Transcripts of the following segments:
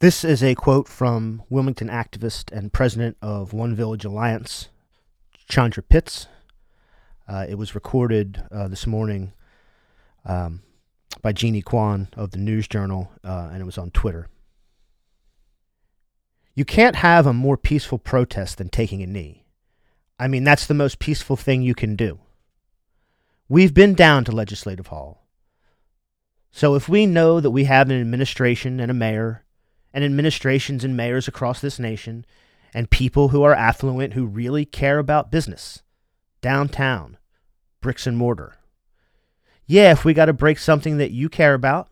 This is a quote from Wilmington activist and president of One Village Alliance, Chandra Pitts. Uh, it was recorded uh, this morning um, by Jeannie Kuang of the News Journal, uh, and it was on Twitter. You can't have a more peaceful protest than taking a knee. I mean, that's the most peaceful thing you can do. We've been down to Legislative Hall. So if we know that we have an administration and a mayor, and administrations and mayors across this nation, and people who are affluent who really care about business, downtown, bricks and mortar. Yeah, if we got to break something that you care about,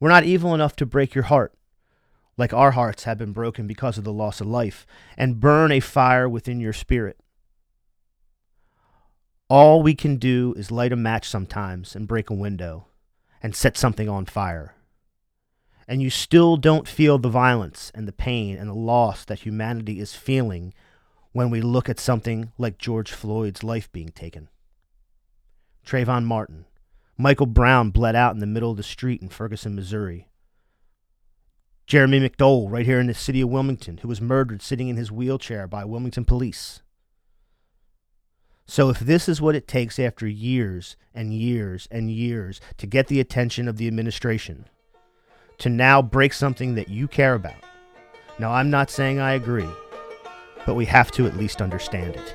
we're not evil enough to break your heart, like our hearts have been broken because of the loss of life, and burn a fire within your spirit. All we can do is light a match sometimes and break a window and set something on fire. And you still don't feel the violence and the pain and the loss that humanity is feeling when we look at something like George Floyd's life being taken. Trayvon Martin, Michael Brown bled out in the middle of the street in Ferguson, Missouri. Jeremy McDole, right here in the city of Wilmington, who was murdered sitting in his wheelchair by Wilmington police. So, if this is what it takes after years and years and years to get the attention of the administration, to now break something that you care about, now I'm not saying I agree, but we have to at least understand it.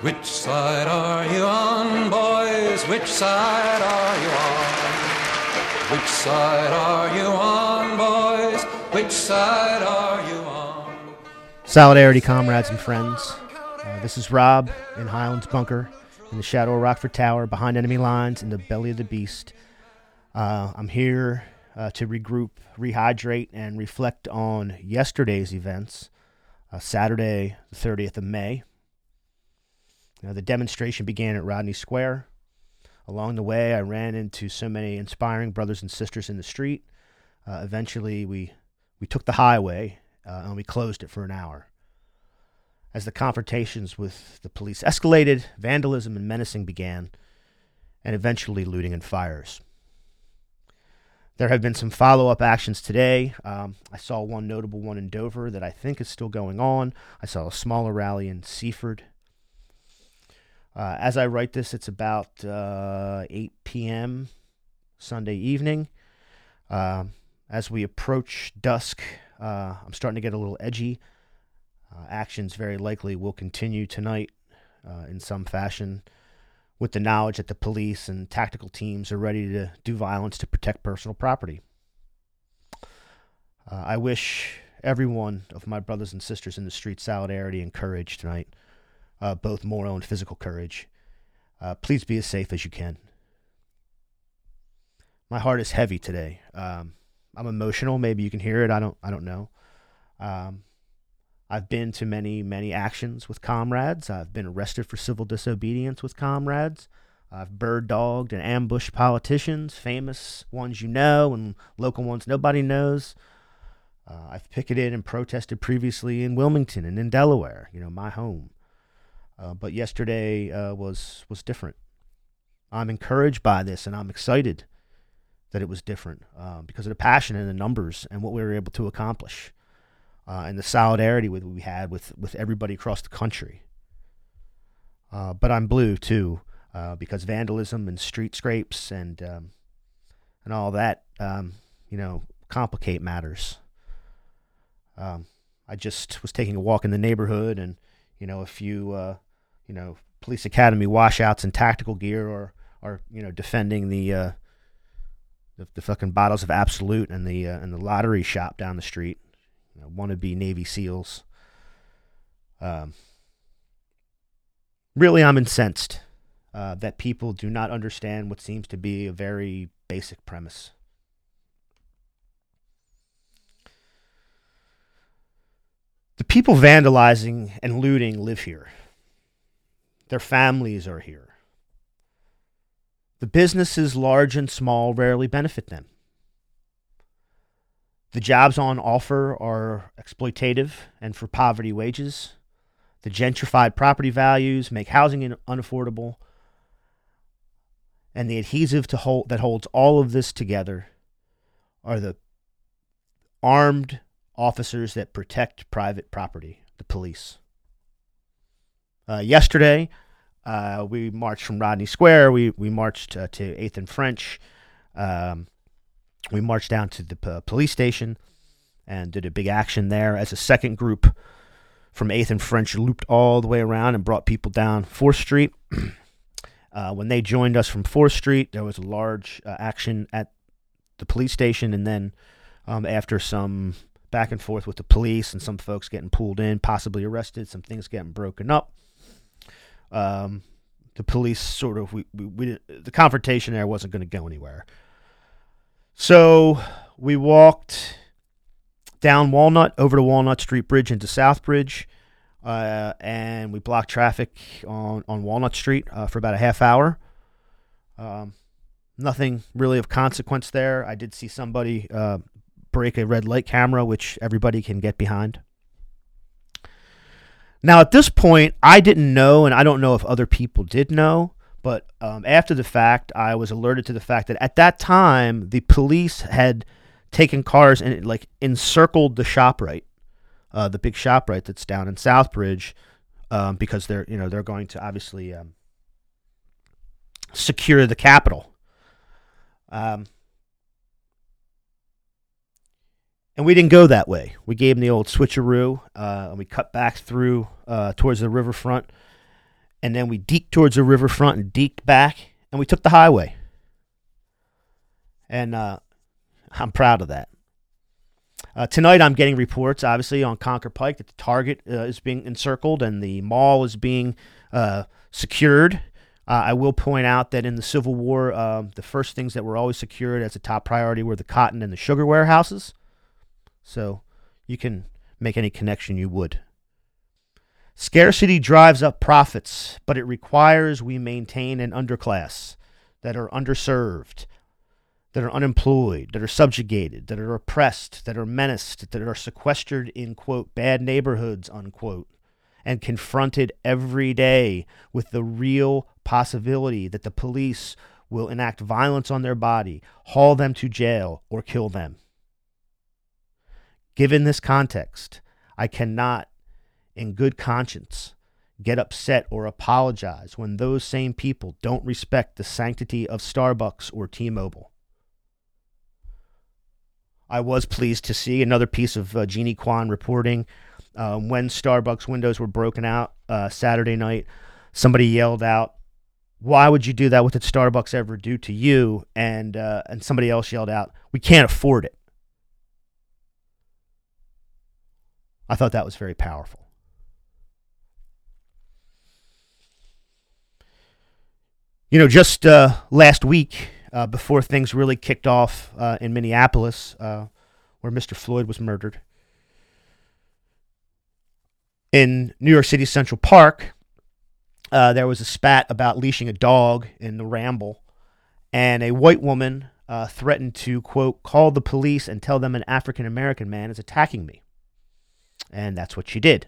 Which side are you on, boys? Which side are you on? Which side are you on, boys? Which side are you on? Solidarity, comrades and friends. Uh, this is Rob in Highlands Bunker in the shadow of Rockford Tower, behind enemy lines in the belly of the beast. Uh, I'm here uh, to regroup, rehydrate, and reflect on yesterday's events. Uh, Saturday, the 30th of May. Now, the demonstration began at Rodney Square. Along the way, I ran into so many inspiring brothers and sisters in the street. Uh, eventually, we, we took the highway uh, and we closed it for an hour. As the confrontations with the police escalated, vandalism and menacing began, and eventually looting and fires. There have been some follow up actions today. Um, I saw one notable one in Dover that I think is still going on. I saw a smaller rally in Seaford. Uh, as I write this, it's about uh, 8 p.m. Sunday evening. Uh, as we approach dusk, uh, I'm starting to get a little edgy. Uh, actions very likely will continue tonight uh, in some fashion with the knowledge that the police and tactical teams are ready to do violence to protect personal property. Uh, I wish every one of my brothers and sisters in the street solidarity and courage tonight, uh, both moral and physical courage. Uh, please be as safe as you can. My heart is heavy today. Um, I'm emotional. Maybe you can hear it. I don't. I don't know. Um, I've been to many, many actions with comrades. I've been arrested for civil disobedience with comrades. I've bird dogged and ambushed politicians, famous ones you know and local ones nobody knows. Uh, I've picketed and protested previously in Wilmington and in Delaware, you know, my home. Uh, but yesterday uh, was was different. I'm encouraged by this, and I'm excited that it was different uh, because of the passion and the numbers and what we were able to accomplish uh, and the solidarity with we had with with everybody across the country. Uh, but I'm blue too uh, because vandalism and street scrapes and um, and all that um, you know complicate matters. Um, I just was taking a walk in the neighborhood and you know a few uh, you know police academy washouts and tactical gear or are you know defending the uh, the, the fucking bottles of Absolut and the uh, and the lottery shop down the street wannabe Navy SEALs. Um, really, I'm incensed uh, that people do not understand what seems to be a very basic premise. The people vandalizing and looting live here. Their families are here. The businesses, large and small, rarely benefit them. The jobs on offer are exploitative and for poverty wages. The gentrified property values make housing unaffordable. And the adhesive to hold, that holds all of this together are the armed officers that protect private property, the police. Uh, yesterday, uh, we marched from Rodney Square. We we marched uh, to Eighth and French. Um, we marched down to the p- police station and did a big action there. As a second group from Eighth and French looped all the way around and brought people down Fourth Street. uh, when they joined us from Fourth Street, there was a large uh, action at the police station, and then um, after some back and forth with the police and some folks getting pulled in, possibly arrested, some things getting broken up. Um, the police sort of we, we, we the confrontation there wasn't going to go anywhere. So we walked down Walnut over to Walnut Street Bridge into Southbridge, uh, and we blocked traffic on on Walnut Street uh, for about a half hour. Um, nothing really of consequence there. I did see somebody uh, break a red light camera, which everybody can get behind. Now, at this point, I didn't know, and I don't know if other people did know, but um, after the fact, I was alerted to the fact that at that time, the police had taken cars and like encircled the ShopRite, uh, the big ShopRite that's down in Southbridge, um, because they're you know they're going to obviously um, secure the capital. Um, and we didn't go that way. We gave them the old switcheroo, uh, and we cut back through uh, towards the riverfront, and then we deked towards the riverfront and deked back, and we took the highway. And uh, I'm proud of that. Uh, tonight, I'm getting reports, obviously, on Concord Pike that the Target uh, is being encircled and the mall is being uh, secured. Uh, I will point out that in the Civil War, um, the first things that were always secured as a top priority were the cotton and the sugar warehouses. So you can make any connection you would. Scarcity drives up profits, but it requires we maintain an underclass that are underserved, that are unemployed, that are subjugated, that are oppressed, that are menaced, that are sequestered in, quote, bad neighborhoods, unquote, and confronted every day with the real possibility that the police will enact violence on their body, haul them to jail, or kill them. Given this context, I cannot, in good conscience, get upset or apologize when those same people don't respect the sanctity of Starbucks or T Mobile. I was pleased to see another piece of uh, Jeannie Kuang reporting uh, when Starbucks windows were broken out uh, Saturday night. Somebody yelled out, "Why would you do that? What did Starbucks ever do to you?" And uh, and somebody else yelled out, "We can't afford it." I thought that was very powerful. You know, just uh, last week, uh, before things really kicked off uh, in Minneapolis, uh, where Mr. Floyd was murdered, in New York City Central Park, uh, there was a spat about leashing a dog in the ramble, and a white woman uh, threatened to, quote, call the police and tell them an African American man is attacking me. And that's what she did.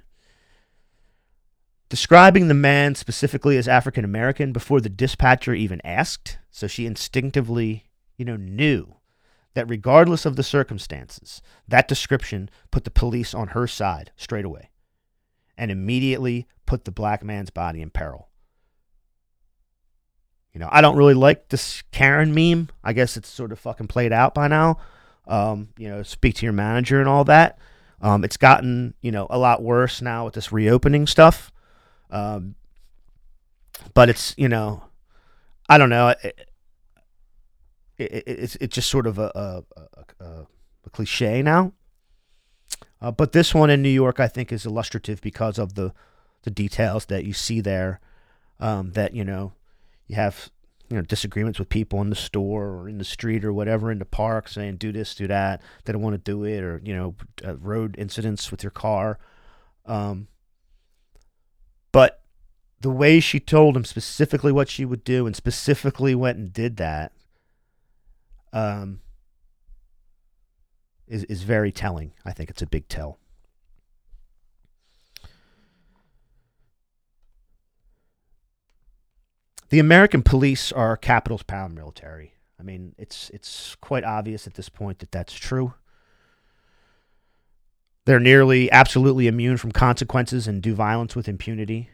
Describing the man specifically as African American before the dispatcher even asked, so she instinctively, you know, knew that regardless of the circumstances, that description put the police on her side straight away and immediately put the black man's body in peril. You know, I don't really like this Karen meme. I guess it's sort of fucking played out by now. Um, you know, speak to your manager and all that. Um, it's gotten you know a lot worse now with this reopening stuff, um, but it's you know I don't know it, it, it's it's just sort of a a, a, a cliche now. Uh, but this one in New York, I think, is illustrative because of the the details that you see there. Um, that you know you have you know disagreements with people in the store or in the street or whatever in the park saying do this do that they don't want to do it or you know uh, road incidents with your car um, the way she told him specifically what she would do and specifically went and did that um, is, is very telling i think it's a big tell the American police are capital's paramilitary. I mean, it's it's quite obvious at this point that that's true. They're nearly absolutely immune from consequences and do violence with impunity.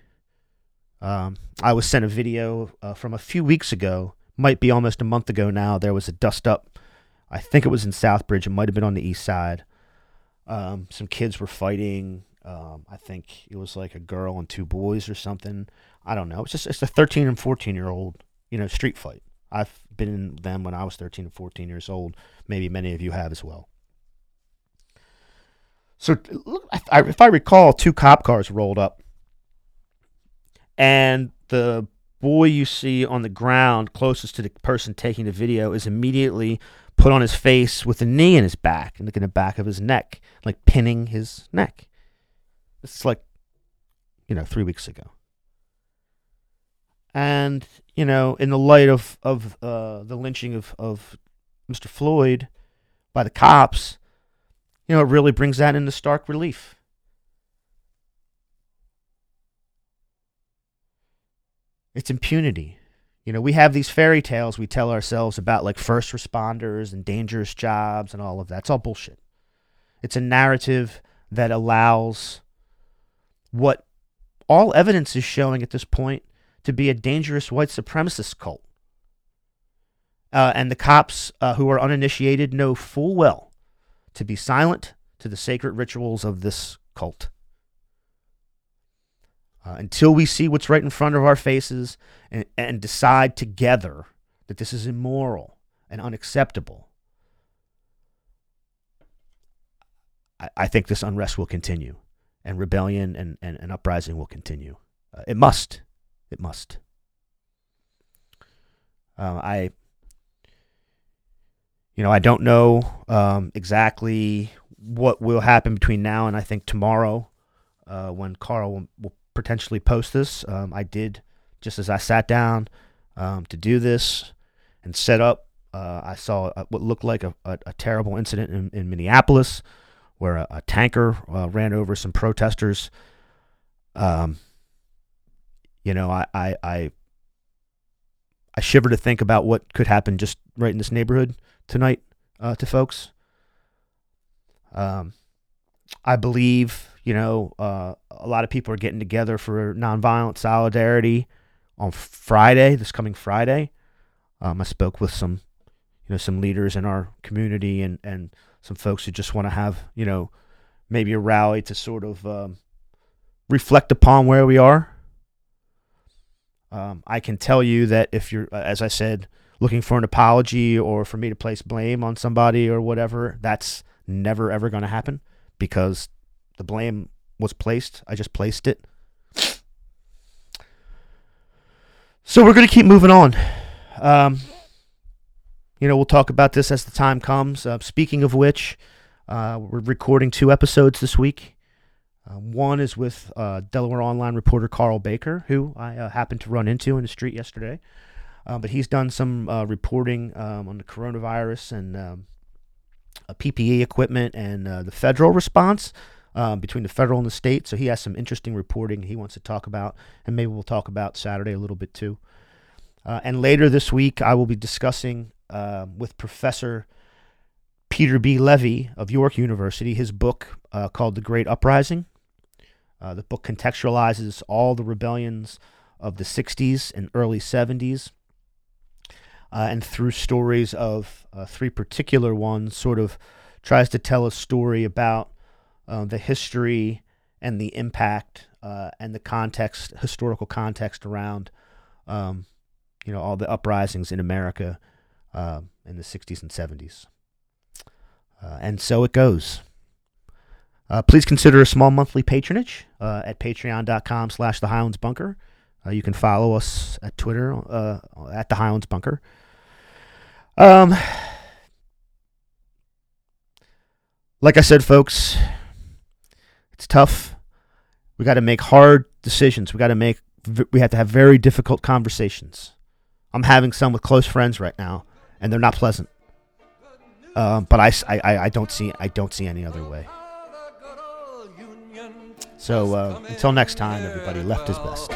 Um, I was sent a video uh, from a few weeks ago, might be almost a month ago now. There was a dust up. I think it was in Southbridge. It might have been on the east side. Um, some kids were fighting. Um, I think it was like a girl and two boys or something. I don't know. It's just it's a 13 and 14 year old, you know, street fight. I've been in them when I was 13 and 14 years old. Maybe many of you have as well. So, if I recall, two cop cars rolled up, and the boy you see on the ground closest to the person taking the video is immediately put on his face with a knee in his back and like in the back of his neck, like pinning his neck. It's like, you know, three weeks ago. And, you know, in the light of, of uh, the lynching of, of Mr. Floyd by the cops, you know, it really brings that into stark relief. It's impunity. You know, we have these fairy tales we tell ourselves about like first responders and dangerous jobs and all of that. It's all bullshit. It's a narrative that allows what all evidence is showing at this point to be a dangerous white supremacist cult. Uh, and the cops uh, who are uninitiated know full well to be silent to the sacred rituals of this cult. Uh, until we see what's right in front of our faces and, and decide together that this is immoral and unacceptable, I, I think this unrest will continue and rebellion and, and, and uprising will continue. Uh, it must. It must. Uh, I, you know, I don't know um, exactly what will happen between now and I think tomorrow uh, when Carl will, will potentially post this. Um, I did, just as I sat down um, to do this and set up, uh, I saw a, what looked like a, a, a terrible incident in, in, Minneapolis where a, a tanker uh, ran over some protesters. Um, you know, I, I, I, I shiver to think about what could happen just right in this neighborhood tonight uh, to folks. Um, I believe you know, uh, a lot of people are getting together for nonviolent solidarity on Friday, this coming Friday. Um, I spoke with some, you know, some leaders in our community and, and some folks who just want to have, you know, maybe a rally to sort of um, reflect upon where we are. Um, I can tell you that if you're, as I said, looking for an apology or for me to place blame on somebody or whatever, that's never ever going to happen because the blame was placed. I just placed it. So we're going to keep moving on. Um, you know, we'll talk about this as the time comes. Uh, speaking of which, uh, we're recording two episodes this week. Uh, one is with uh, Delaware Online reporter Karl Baker, who I uh, happened to run into in the street yesterday. Uh, but he's done some reporting um, on the coronavirus and um, PPE equipment and the federal response um, between the federal and the state. So he has some interesting reporting he wants to talk about, and maybe we'll talk about Saturday a little bit too. Uh, and later this week, I will be discussing uh, with Professor Peter B. Levy of York University his book uh, called The Great Uprising. Uh, the book contextualizes all the rebellions of the 60s and early 70s. Uh, and through stories of uh, three particular ones, sort of tries to tell a story about uh, the history and the impact uh, and the context, historical context around, um, you know, all the uprisings in America uh, in the 60s and 70s. Uh, and so it goes. Uh, please consider a small monthly patronage uh, at patreon.com slash the Highlands Bunker. you can follow us at Twitter at the Highlands Bunker. Um, like I said, folks, it's tough. We got to make hard decisions. We got to make we have to have very difficult conversations. I'm having some with close friends right now, and they're not pleasant. Uh, but I, I, I don't see I don't see any other way. So uh, until next time, everybody, left is best.